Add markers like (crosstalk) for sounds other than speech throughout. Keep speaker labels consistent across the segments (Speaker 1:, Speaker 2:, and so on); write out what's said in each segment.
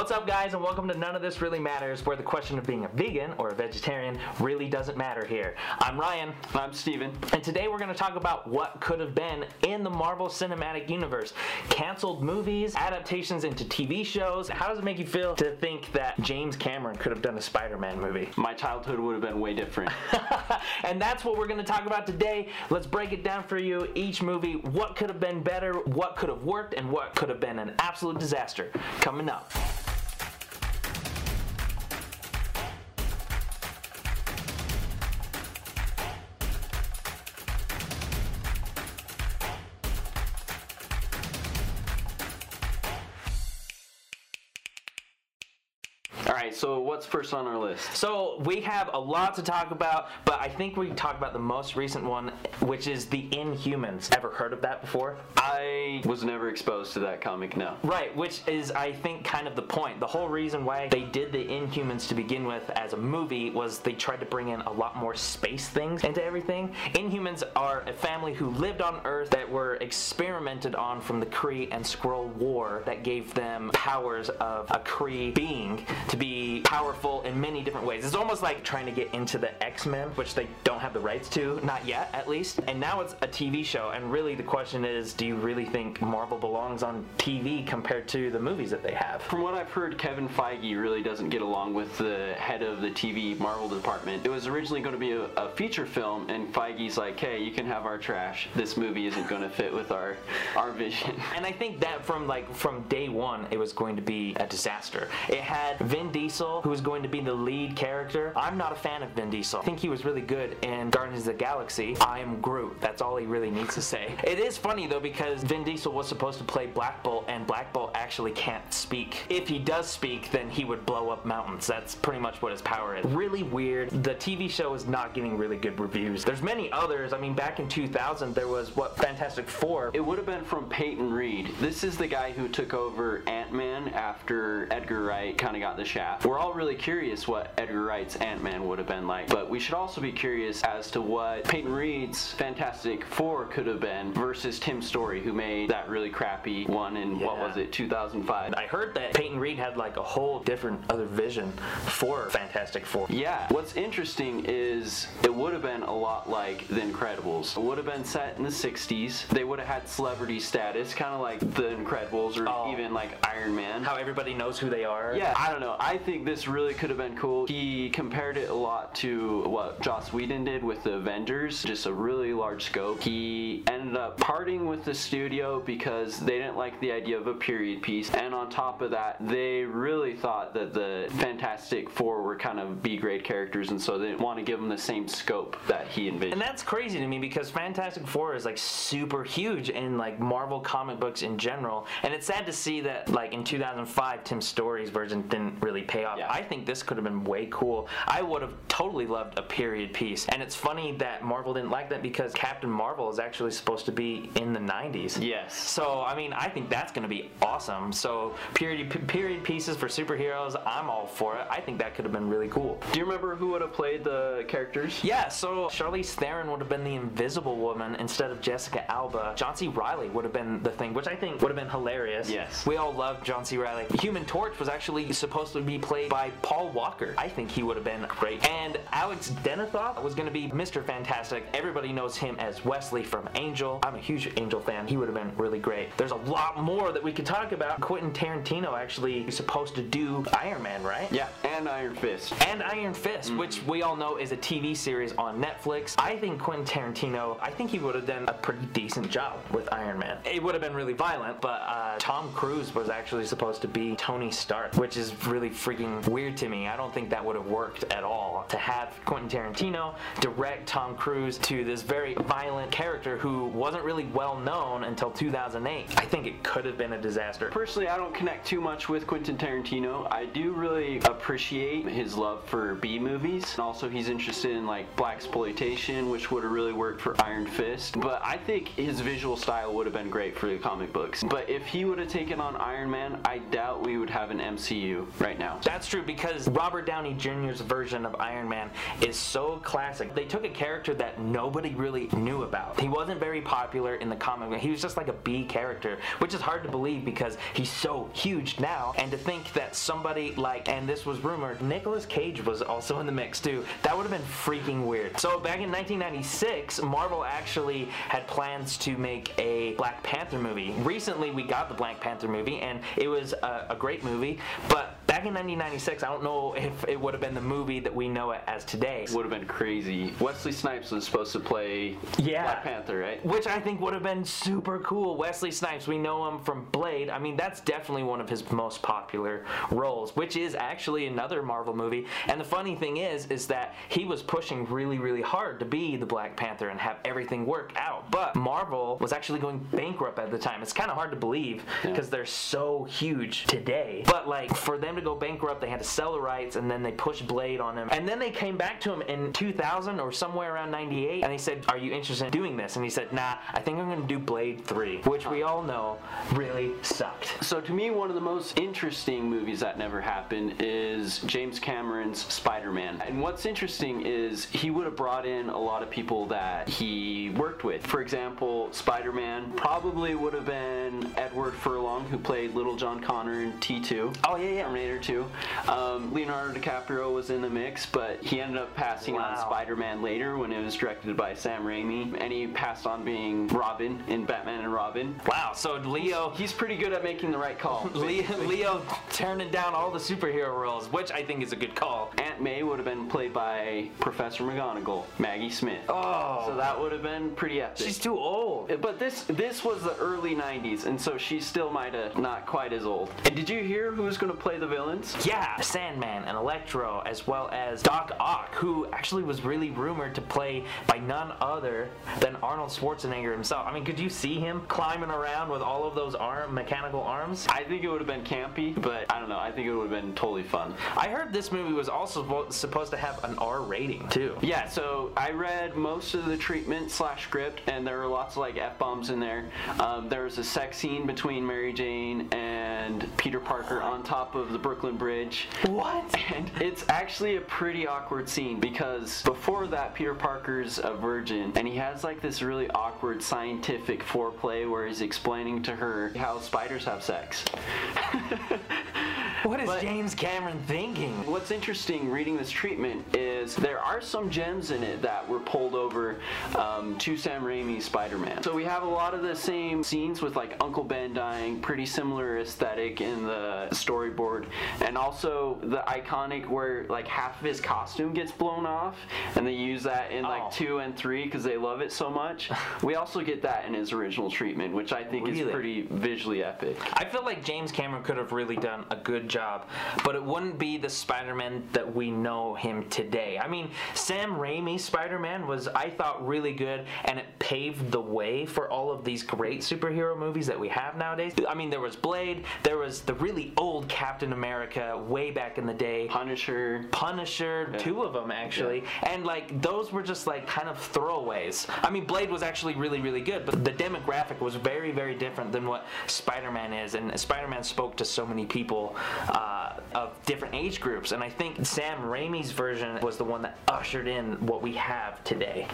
Speaker 1: What's up, guys, and welcome to None of This Really Matters, where the question of being a vegan or a vegetarian really doesn't matter here. I'm Ryan.
Speaker 2: I'm Steven.
Speaker 1: And today we're going to talk about what could have been in the Marvel Cinematic Universe. Canceled movies, adaptations into TV shows. How does it make you feel to think that James Cameron could have done a Spider Man movie? (laughs)
Speaker 2: My childhood would have been way different. (laughs)
Speaker 1: and that's what we're going to talk about today. Let's break it down for you. Each movie, what could have been better, what could have worked, and what could have been an absolute disaster. Coming up.
Speaker 2: Right, so what's first on our list?
Speaker 1: So we have a lot to talk about, but I think we can talk about the most recent one, which is the Inhumans. Ever heard of that before?
Speaker 2: I was never exposed to that comic, no.
Speaker 1: Right, which is, I think, kind of the point. The whole reason why they did the Inhumans to begin with as a movie was they tried to bring in a lot more space things into everything. Inhumans are a family who lived on Earth that were experimented on from the Kree and Skrull War that gave them powers of a Kree being to be powerful in many different ways. It's almost like trying to get into the X-Men, which they don't have the rights to, not yet at least. And now it's a TV show, and really the question is, do you really think Marvel belongs on TV compared to the movies that they have?
Speaker 2: From what I've heard, Kevin Feige really doesn't get along with the head of the TV Marvel department. It was originally going to be a, a feature film, and Feige's like, hey, you can have our trash. This movie isn't going to fit with our, our vision.
Speaker 1: And I think that from like from day one, it was going to be a disaster. It had Vin Diesel, who was going to be the lead character. I'm not a fan of Vin Diesel. I think he was really good in Guardians of the Galaxy. I am Groot. That's all he really needs to say. It is funny though because Vin Diesel was supposed to play Black Bolt, and Black Bolt actually can't speak. If he does speak, then he would blow up mountains. That's pretty much what his power is. Really weird. The TV show is not getting really good reviews. There's many others. I mean, back in 2000, there was what Fantastic Four.
Speaker 2: It would have been from Peyton Reed. This is the guy who took over Ant-Man after Edgar Wright kind of got the shaft. We're all really curious what Edgar Wright's Ant-Man would have been like, but we should also be curious as to what Peyton Reed's Fantastic Four could have been versus Tim Story, who made that really crappy one in what was it, 2005.
Speaker 1: I heard that Peyton Reed had like a whole different other vision for Fantastic Four.
Speaker 2: Yeah, what's interesting is it would have been a lot like The Incredibles. It would have been set in the 60s. They would have had celebrity status, kind of like The Incredibles or
Speaker 1: Oh.
Speaker 2: even like Iron Man.
Speaker 1: How everybody knows who they are.
Speaker 2: Yeah, I don't know. I think this really could have been cool. He compared it a lot to what Joss Whedon did with the Avengers, just a really large scope. He ended up parting with the studio because they didn't like the idea of a period piece. And on top of that, they really thought that the Fantastic Four were kind of B grade characters, and so they didn't want to give them the same scope that he envisioned.
Speaker 1: And that's crazy to me because Fantastic Four is like super huge in like Marvel comic books in general. And it's sad to see that like in 2005 Tim Story's version didn't really pay off.
Speaker 2: Yeah.
Speaker 1: I think this could have been way cool. I would have totally loved a period piece. And it's funny that Marvel didn't like that because Captain Marvel is actually supposed to be in the 90s.
Speaker 2: yes.
Speaker 1: So I mean, I think that's going to be awesome. So period period pieces for superheroes, I'm all for it. I think that could have been really cool.
Speaker 2: Do you remember who would have played the characters?
Speaker 1: Yeah, so Charlize Theron would have been the Invisible Woman instead of Jessica Alba. John C. Reilly would have been the thing, which I think would have been hilarious.
Speaker 2: Yes.
Speaker 1: We all love John C. Reilly. Human Torch was actually supposed to be played by Paul Walker. I think he would have been great. And Alex Denisof was going to be Mr. Fantastic. Everybody knows him as Wesley from Angel. I'm a huge Angel fan. He would have been really great. There's a lot more that we could talk about. Quentin Tarantino actually is supposed to do Iron Man, right?
Speaker 2: Yeah, and Iron Fist.
Speaker 1: and Iron Fist, which we all know is a TV series on Netflix. I think Quentin Tarantino, I think he would have done a pretty decent job with Iron Man. It would have been really violent, but uh, Tom Cruise was actually supposed to be Tony Stark, which is really freaking weird to me. I don't think that would have worked at all. To have Quentin Tarantino direct Tom Cruise to this very violent character who wasn't really well known until 2008, I think it could have been a disaster.
Speaker 2: Personally, I don't connect too much with Quentin Tarantino. I do really appreciate his love for B movies. And also, he's interested in like black exploitation, which would have really worked for Iron Fist. But I think his visual style would have been great for the comic books. But if he would have taken on Iron Man, I doubt we would have an MCU right now. Now.
Speaker 1: That's true because Robert Downey Jr.'s version of Iron Man is so classic. They took a character that nobody really knew about. He wasn't very popular in the comic. He was just like a B character, which is hard to believe because he's so huge now. And to think that somebody like, and this was rumored, Nicolas Cage was also in the mix too. That would have been freaking weird. So back in 1996, Marvel actually had plans to make a Black Panther movie. Recently, we got the Black Panther movie, and it was a, a great movie. But back in 1996, I don't know if it would have been the movie that we know it as today.
Speaker 2: Would have been crazy. Wesley Snipes was supposed to play
Speaker 1: Yeah.
Speaker 2: Black Panther, right?
Speaker 1: Which I think would have been super cool. Wesley Snipes, we know him from Blade. I mean, that's definitely one of his most popular roles, which is actually another Marvel movie. And the funny thing is, is that he was pushing really, really hard to be the Black Panther and have everything work out. But Marvel was actually going bankrupt at the time. It's kind of hard to believe because they're so huge today. But like, for them to go bankrupt, they had to sell the rights and then they pushed Blade on him. And then they came back to him in 2000 or somewhere around 98 and they said, Are you interested in doing this? And he said, Nah, I think I'm going to do Blade 3, which we all know really sucked.
Speaker 2: So to me, one of the most interesting movies that never happened is James Cameron's Spider-Man. And what's interesting is he would have brought in a lot of people that he worked with. For example, Spider-Man probably would have been Edward Furlong, who played Little John Connor in T2.
Speaker 1: Oh, yeah, yeah.
Speaker 2: Terminator 2. Um, Leonardo DiCaprio was in the mix, but he ended up passing on Spider-Man later when it was directed by Sam Raimi, and he passed on being Robin in Batman and Robin.
Speaker 1: Wow, so Leo.
Speaker 2: He's pretty good at making the right call. (laughs)
Speaker 1: Leo, (laughs) Leo turning down all the superhero roles, which I think is a good call.
Speaker 2: Aunt May would have been played by Professor McGonagall, Maggie Smith.
Speaker 1: Oh.
Speaker 2: So that would have been pretty epic.
Speaker 1: She's too old.
Speaker 2: Uh, but this this was the early 90s, and so she still might have not quite as old. And did you hear who's going to play the villains?
Speaker 1: Yeah, Sandman and Electro, as well as Doc Ock, who actually was really rumored to play by none other than Arnold Schwarzenegger himself. I mean, could you see him climbing around with all of those arm mechanical arms?
Speaker 2: I think it would have been campy, but I don't know. I think it would have been totally fun.
Speaker 1: I heard this movie was also supposed to have an R rating too.
Speaker 2: Yeah, so I read most of the treatment slash script, and there were lots of like f bombs in there. Um, there was a sex scene between Mary Jane and Peter Parker on top of the Brooklyn Bridge.
Speaker 1: What?
Speaker 2: And it's actually a pretty awkward scene because before that, Peter Parker's a virgin, and he has like this really awkward scientific foreplay where he's explaining to her how spiders have sex. (laughs)
Speaker 1: What is
Speaker 2: But-
Speaker 1: James Cameron thinking?
Speaker 2: What's interesting reading this treatment is there are some gems in it that were pulled over um, to Sam Raimi's Spider-Man. So we have a lot of the same scenes with like Uncle Ben dying, pretty similar aesthetic in the storyboard, and also the iconic where like half of his costume gets blown off, and they use that in like
Speaker 1: Oh.
Speaker 2: two and three because they love it so much. (laughs) we also get that in his original treatment, which I think
Speaker 1: Really?
Speaker 2: is pretty visually epic.
Speaker 1: I feel like James Cameron could have really done a good job, but it wouldn't be the Spider-Man that we know him today. I mean, Sam Raimi's Spider-Man was, I thought, really good, and it paved the way for all of these great superhero movies that we have nowadays. I mean, there was Blade, there was the really old Captain America way back in the day.
Speaker 2: Punisher.
Speaker 1: Punisher, two of them actually, and like those were just like kind of throwaways. I mean, Blade was actually really, really good, but the demographic was very, very different than what Spider-Man is, and Spider-Man spoke to so many people uh, of different age groups, and I think Sam Raimi's version was the one that ushered in what we have today.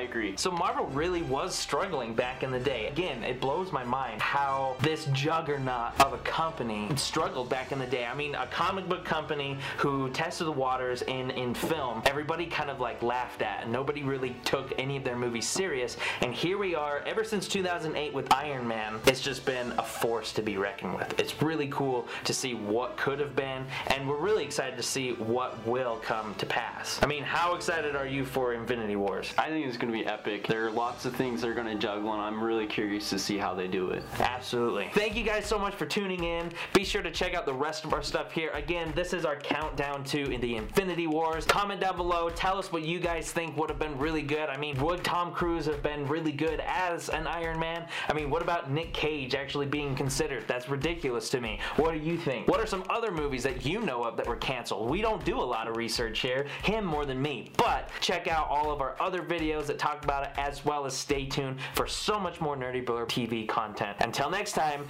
Speaker 2: I agree.
Speaker 1: So Marvel really was struggling back in the day. Again, it blows my mind how this juggernaut of a company struggled back in the day. I mean, a comic book company who tested the waters in in film, everybody kind of like laughed at, nobody really took any of their movies serious. And here we are, ever since 2008 with Iron Man, it's just been a force to be reckoned with. It's really cool to see what could have been, and we're really excited to see what will come to pass. I mean, how excited are you for Infinity Wars?
Speaker 2: I think it's going to be epic. There are lots of things they're going to juggle, and I'm really curious to see how they do it.
Speaker 1: Absolutely. Thank you guys so much for tuning in. Be sure to check out the rest of our stuff here. Again, this is our countdown to the Infinity Wars. Comment down below. Tell us what you guys think would have been really good. I mean, would Tom Cruise have been really good as an Iron Man? I mean, what about Nick Cage actually being considered? That's ridiculous to me. What do you think? What are some other movies that you know of that were canceled? We don't do a lot of research here, him more than me. But check out all of our other videos that talk about it as well as stay tuned for so much more Nerdy Blur TV content. Until next time,